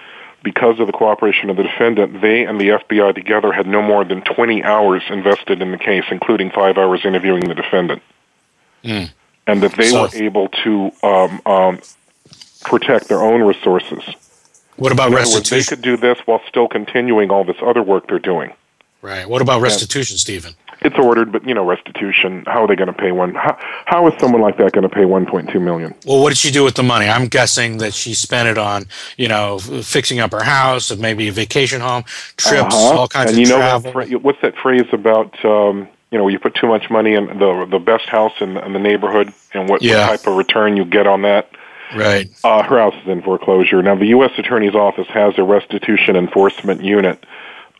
because of the cooperation of the defendant, they and the FBI together had no more than twenty hours invested in the case, including five hours interviewing the defendant, Mm. and that they So- were able to um, um, protect their own resources. What about other words, they could do this while still continuing all this other work they're doing. Right. What about restitution, Stephen? It's ordered, but you know, restitution. How are they going to pay one? How, how is someone like that going to pay 1.2 million? Well, what did she do with the money? I'm guessing that she spent it on, you know, fixing up her house, or maybe a vacation home, trips, Uh-huh. all kinds and of you know travel. What's that phrase about? Um, you know, where you put too much money in the the best house in, in the neighborhood, and what, Yeah. what type of return you get on that. right. Uh, her house is in foreclosure. Now, the U.S. Attorney's Office has a restitution enforcement unit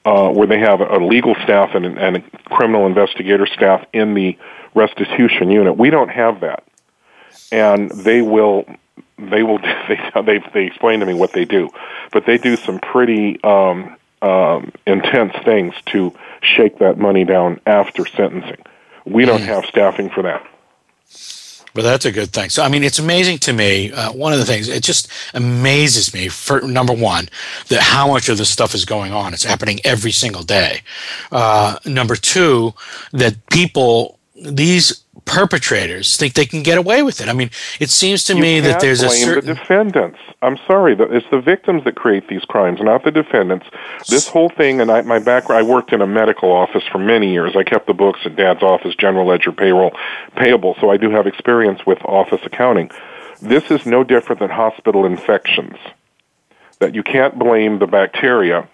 uh, where they have a legal staff and, and a criminal investigator staff in the restitution unit. We don't have that, and they will. They will. They they they explain to me what they do, but they do some pretty um, um, intense things to shake that money down after sentencing. We don't have staffing for that. But that's a good thing. So, I mean, it's amazing to me. Uh, one of the things, it just amazes me, for number one, that how much of this stuff is going on. It's happening every single day. Uh, number two, that people, these perpetrators, think they can get away with it. I mean, it seems to You me that there's a blame certain. the defendants. I'm sorry, it's the victims that create these crimes, not the defendants. This whole thing, and I, my background, I worked in a medical office for many years. I kept the books at Dad's office, general ledger, payroll, payable. So I do have experience with office accounting. This is no different than hospital infections. That you can't blame the bacteria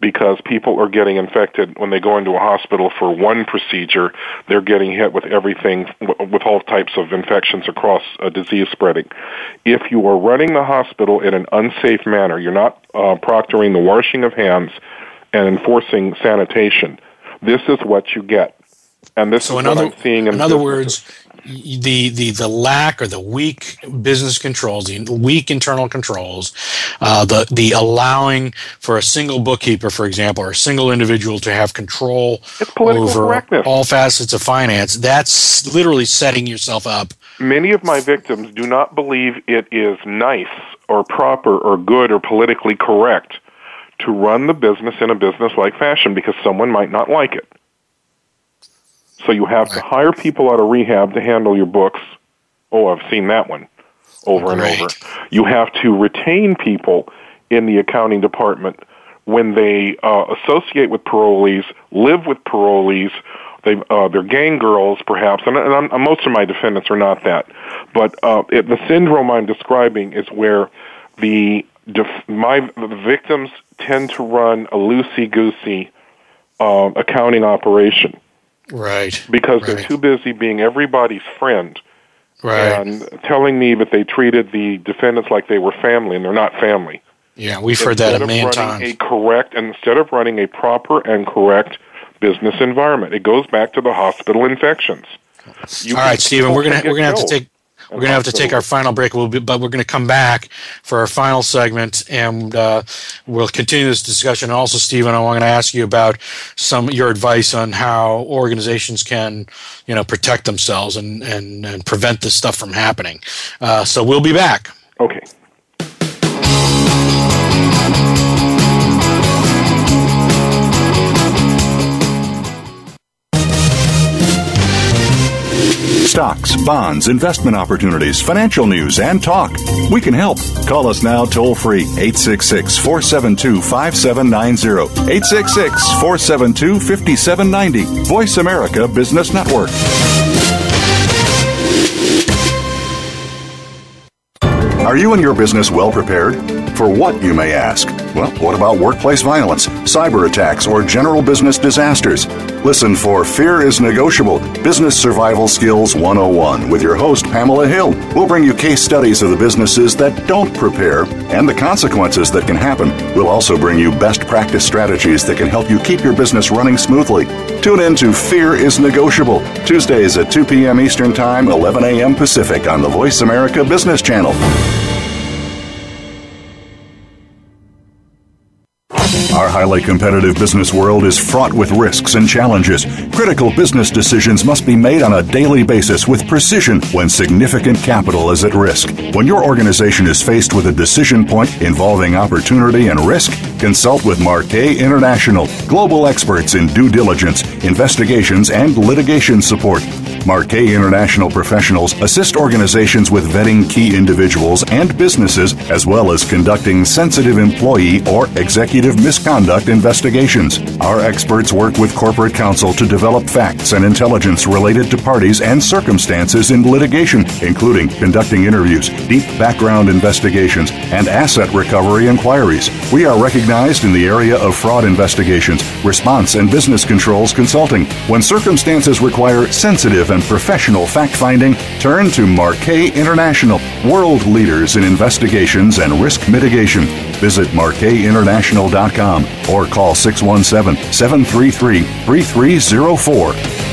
because people are getting infected when they go into a hospital for one procedure. They're getting hit with everything, with all types of infections across a disease spreading. If you are running the hospital in an unsafe manner, you're not uh, proctoring the washing of hands and enforcing sanitation, This is what you get. And this so is in what other, I'm seeing in, in other words, the the the lack or the weak business controls, the weak internal controls, uh, the the allowing for a single bookkeeper, for example, or a single individual to have control over all facets of finance. That's literally setting yourself up. Many of my victims do not believe it is nice or proper or good or politically correct to run the business in a business like fashion because someone might not like it. So you have to hire people out of rehab to handle your books. Oh, I've seen that one over and Right. over. You have to retain people in the accounting department when they uh, associate with parolees, live with parolees. They, uh, they're gang girls, perhaps, and, and I'm, most of my defendants are not that. But uh, it, the syndrome I'm describing is where the def- my the victims tend to run a loosey goosey uh, accounting operation Right. because they're too busy being everybody's friend Right. and telling me that they treated the defendants like they were family, and they're not family. yeah, we've heard that a million times. A correct, and instead of running a proper and correct business environment, it goes back to the hospital infections. You All right, Stephen, we're gonna we're gonna have to take we're gonna have to take our final break. We'll be, but we're gonna come back for our final segment, and uh, we'll continue this discussion. Also, Stephen, I'm going to ask you about some your advice on how organizations can, you know, protect themselves and and, and prevent this stuff from happening. Uh, so we'll be back. Okay. Stocks, bonds, investment opportunities, financial news, and talk. We can help. Call us now toll free 866 472 5790. 866 472 5790. Voice America Business Network. Are you and your business well prepared? For what, you may ask? Well, what about workplace violence, cyber attacks, or general business disasters? Listen for Fear is Negotiable Business Survival Skills 101 with your host, Pamela Hill. We'll bring you case studies of the businesses that don't prepare and the consequences that can happen. We'll also bring you best practice strategies that can help you keep your business running smoothly. Tune in to Fear is Negotiable, Tuesdays at 2 p.m. Eastern Time, 11 a.m. Pacific on the Voice America Business Channel. Our highly competitive business world is fraught with risks and challenges. Critical business decisions must be made on a daily basis with precision when significant capital is at risk. When your organization is faced with a decision point involving opportunity and risk, consult with Marquet International, global experts in due diligence, investigations, and litigation support. Marquet International professionals assist organizations with vetting key individuals and businesses, as well as conducting sensitive employee or executive misconduct investigations. Our experts work with corporate counsel to develop facts and intelligence related to parties and circumstances in litigation, including conducting interviews, deep background investigations, and asset recovery inquiries. We are recognized in the area of fraud investigations, response and business controls consulting. When circumstances require sensitive and professional fact finding, turn to Marquet International, world leaders in investigations and risk mitigation. Visit marquetinternational.com or call 617 733 3304.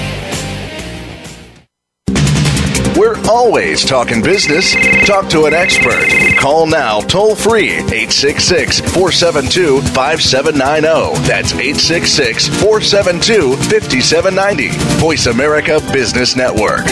Always talking business. Talk to an expert. Call now toll free 866 472 5790. That's 866 472 5790. Voice America Business Network.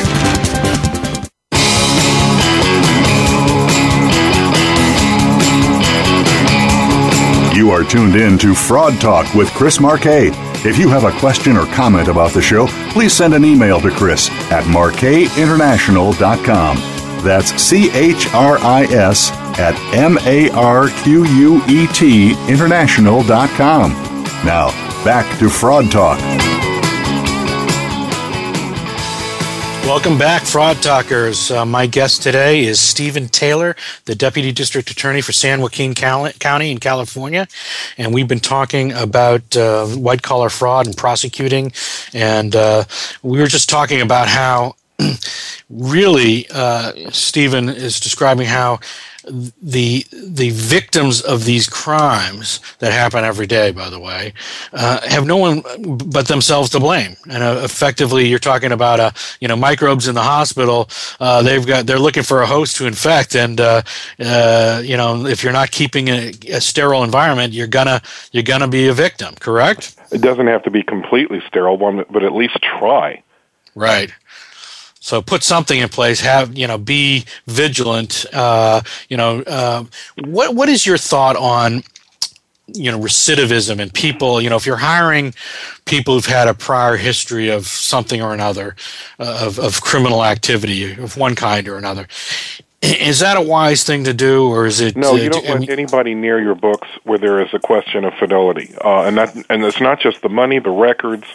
You are tuned in to Fraud Talk with Chris Marquet. If you have a question or comment about the show, please send an email to Chris at marquetinternational.com. That's C H R I S at M A R Q U E T international.com. Now, back to Fraud Talk. Welcome back, Fraud Talkers. Uh, my guest today is Stephen Taylor, the Deputy District Attorney for San Joaquin County in California. And we've been talking about uh, white collar fraud and prosecuting. And uh, we were just talking about how really, uh, Stephen is describing how the the victims of these crimes that happen every day, by the way, uh, have no one but themselves to blame. And uh, effectively, you're talking about uh, you know microbes in the hospital. Uh, they've got they're looking for a host to infect, and uh, uh, you know if you're not keeping a, a sterile environment, you're gonna you're gonna be a victim. Correct? It doesn't have to be completely sterile, one, but at least try. Right. So put something in place. Have you know? Be vigilant. Uh, you know, uh, what what is your thought on you know recidivism and people? You know, if you're hiring people who've had a prior history of something or another, uh, of of criminal activity of one kind or another. Is that a wise thing to do, or is it? No, you don't want anybody near your books where there is a question of fidelity, uh, and that, and it's not just the money, the records,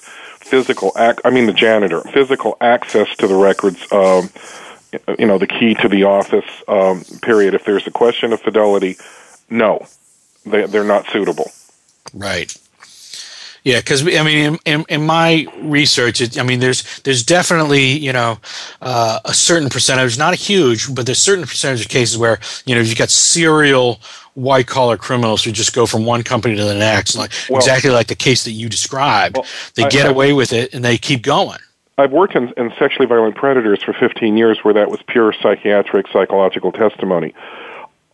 physical ac- I mean the janitor, physical access to the records, um, you know, the key to the office, um, period. If there's a question of fidelity, no, they, they're not suitable. Right. Yeah, because I mean, in, in, in my research, it, I mean, there's there's definitely you know uh, a certain percentage, not a huge, but there's certain percentage of cases where you know you've got serial white collar criminals who just go from one company to the next, like well, exactly like the case that you described. Well, they get I, away with it and they keep going. I've worked in, in sexually violent predators for 15 years where that was pure psychiatric psychological testimony.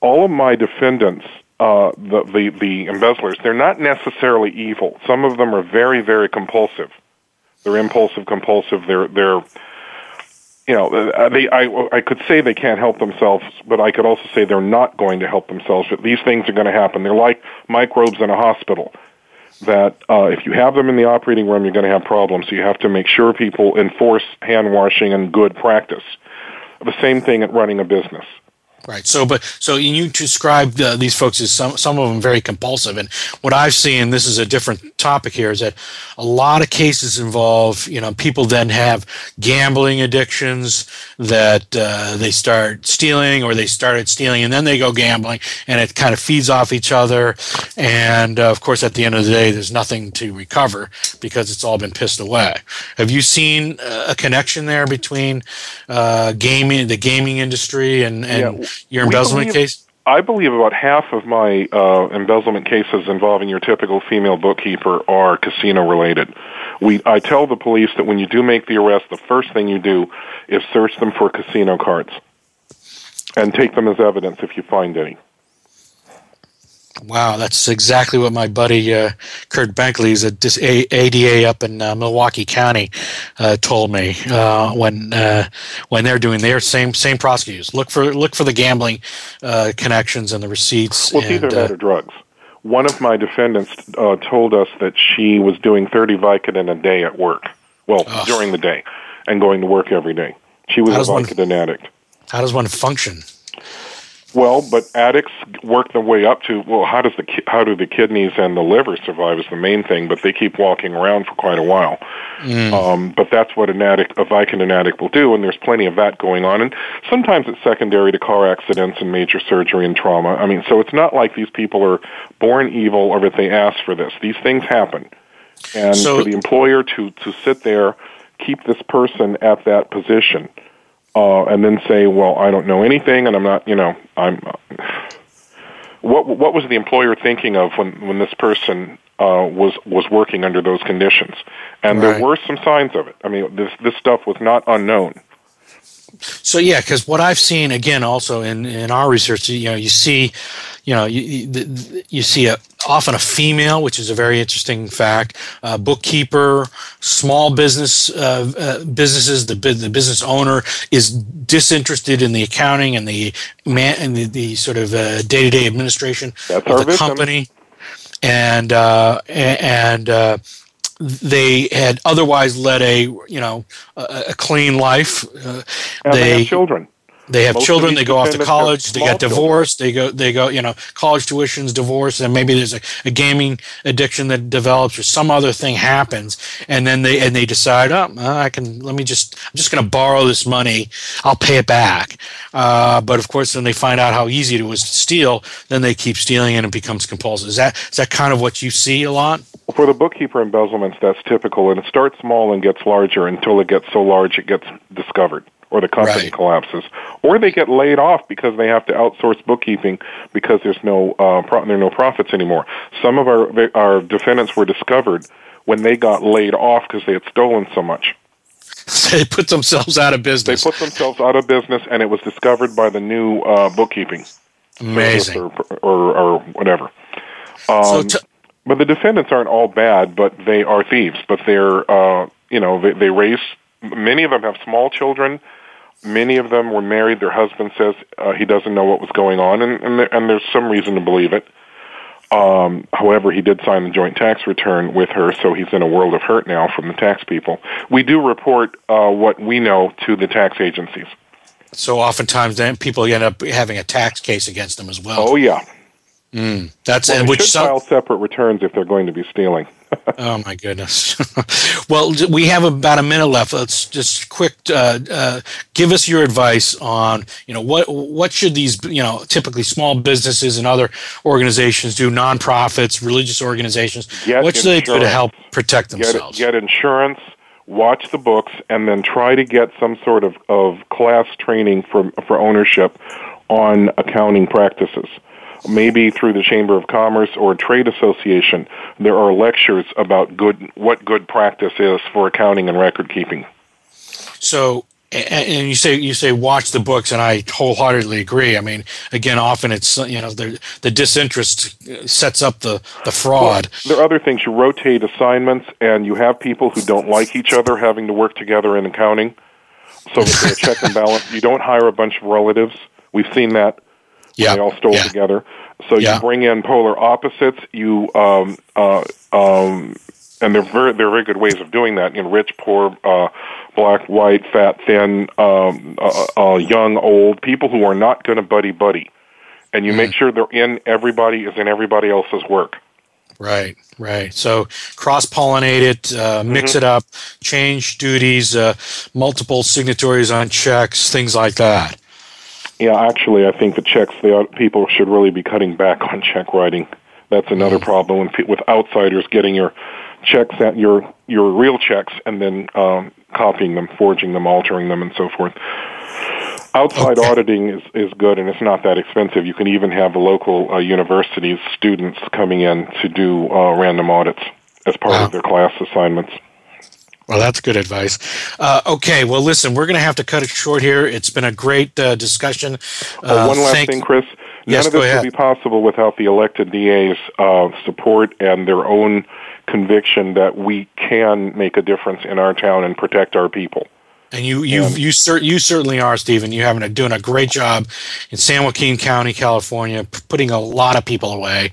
All of my defendants, uh, the, the, the embezzlers, they're not necessarily evil. Some of them are very, very compulsive. They're impulsive, compulsive. They're, they're, you know, uh, they, I, I could say they can't help themselves, but I could also say they're not going to help themselves. But these things are going to happen. They're like microbes in a hospital. That uh, if you have them in the operating room, you're going to have problems. So you have to make sure people enforce hand washing and good practice. The same thing at running a business. Right. So, but so you described uh, these folks as some some of them very compulsive, and what I've seen, this is a different topic here, is that a lot of cases involve you know people then have gambling addictions that uh, they start stealing or they started stealing and then they go gambling, and it kind of feeds off each other, and uh, of course at the end of the day, there's nothing to recover because it's all been pissed away. Have you seen uh, a connection there between uh, gaming, the gaming industry, and and yeah your embezzlement believe, case? I believe about half of my uh, embezzlement cases involving your typical female bookkeeper are casino related. We, I tell the police that when you do make the arrest, the first thing you do is search them for casino cards and take them as evidence if you find any. Wow, that's exactly what my buddy uh, Kurt Benkley, who's a ADA up in uh, Milwaukee County, uh, told me uh, when uh, when they're doing their same same prosecutors. Look for look for the gambling uh, connections and the receipts. Well, and, either that or drugs. One of my defendants told us that she was doing 30 Vicodin a day at work. Well, during the day, and going to work every day. She was a Vicodin one, addict. How does one function? Well, but addicts work their way up to well, how does the how do the kidneys and the liver survive is the main thing, but they keep walking around for quite a while. Mm. Um, but that's what an addict, a Vicodin addict, will do, and there's plenty of that going on. And sometimes it's secondary to car accidents and major surgery and trauma. I mean, so it's not like these people are born evil or that they ask for this. These things happen, and so, for the employer to to sit there, keep this person at that position uh, and then say, "Well, I don't know anything, and I'm not," you know, I'm. Uh, what what was the employer thinking of when when this person uh, was was working under those conditions? And right. there were some signs of it. I mean, this this stuff was not unknown. So yeah, because what I've seen again, also in in our research, you know, you see, you know, you you see a often a female, which is a very interesting fact. Uh, bookkeeper, small business uh, uh, businesses, the the business owner is disinterested in the accounting and the man and the, the sort of day to day administration That's of the victim. company, and uh, and uh, they had otherwise led a you know a, a clean life. Uh, they, they, have children. They have Most children. They go off to college. They get divorced. They go. They go. You know, college tuitions, divorce, and maybe there's a, a, gaming addiction that develops, or some other thing happens, and then they and they decide, oh, I can. Let me just. I'm just going to borrow this money. I'll pay it back. Uh, but of course, when they find out how easy it was to steal, then they keep stealing, and it becomes compulsive. Is that is that kind of what you see a lot? For the bookkeeper embezzlements, that's typical, and it starts small and gets larger until it gets so large it gets discovered or the company Right. collapses, or they get laid off because they have to outsource bookkeeping because there's no uh, pro- there are no profits anymore. Some of our our defendants were discovered when they got laid off because they had stolen so much. they put themselves out of business. They put themselves out of business, and it was discovered by the new uh, bookkeeping Amazing. or, or, or whatever. so Um, t- but the defendants aren't all bad, but they are thieves. But they're, uh, you know, they, they raise. Many of them have small children. Many of them were married. Their husband says uh, he doesn't know what was going on, and and, there, and there's some reason to believe it. Um, however, he did sign the joint tax return with her, so he's in a world of hurt now from the tax people. We do report uh, what we know to the tax agencies. so oftentimes then people end up having a tax case against them as well. Oh yeah, That's well, and which should some, file separate returns if they're going to be stealing. Oh my goodness. well, we have about a minute left. Let's just quick uh, uh, give us your advice on you know what what should these you know typically small businesses and other organizations do, nonprofits, religious organizations. Get what should they do to help protect get, themselves? get insurance, watch the books, and then try to get some sort of, of class training for, for ownership on accounting practices. Maybe through the Chamber of Commerce or a trade association, there are lectures about good what good practice is for accounting and record keeping. So, and you say you say watch the books, and I wholeheartedly agree. I mean, again, often it's you know the the disinterest uh, sets up the the fraud. There are other things. You rotate assignments, and you have people who don't like each other having to work together in accounting. So there's a check and balance. You don't hire a bunch of relatives. We've seen that. Yeah, they all stole yeah. together. So Yeah. you bring in polar opposites. You um, uh, um, and they're very they're very good ways of doing that. You know, rich, poor, uh, black, white, fat, thin, um, uh, uh, young, old, people who are not going to buddy buddy, and you make Mm. sure they're in everybody is in everybody else's work. Right, right. So cross pollinate it, uh, mix Mm-hmm. it up, change duties, uh, multiple signatories on checks, things like that. Yeah, actually, I think the checks the out- people should really be cutting back on check writing. That's another problem when, with outsiders getting your checks at your your real checks and then um, copying them, forging them, altering them, and so forth. Outside Okay. auditing is, is good and it's not that expensive. You can even have the local uh, universities students coming in to do uh, random audits as part Wow. of their class assignments. Well, that's good advice. Uh, okay, well, listen, we're going to have to cut it short here. It's been a great uh, discussion. Uh, one last thank- thing, Chris. None Yes, of this ahead. would be possible without the elected DA's uh, support and their own conviction that we can make a difference in our town and protect our people. And you, you, you, cer- you certainly are, Stephen. You're having a, doing a great job in San Joaquin County, California, putting a lot of people away.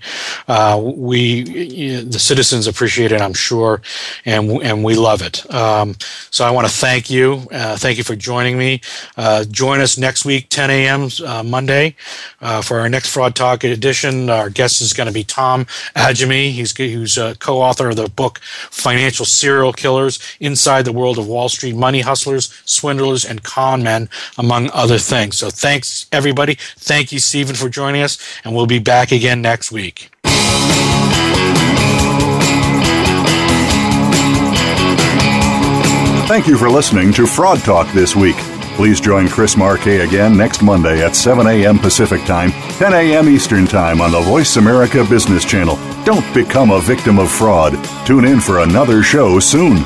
Uh, we, y- the citizens appreciate it, I'm sure, and and we love it. Um, so I want to thank you. Uh, thank you for joining me. Uh, join us next week, 10 a.m. Uh, Monday, uh, for our next Fraud Talk edition. Our guest is going to be Tom Ajamie. He's who's a co-author of the book Financial Serial Killers: Inside the World of Wall Street Money Hustlers, Swindlers, and Con Men, among other things. So thanks everybody. Thank you, Stephen, for joining us, and we'll be back again next week. Thank you for listening to Fraud Talk this week. Please join Chris Marquet again next Monday at 7 a.m. Pacific Time, 10 a.m. Eastern Time on the Voice America Business Channel. Don't become a victim of fraud. Tune in for another show soon.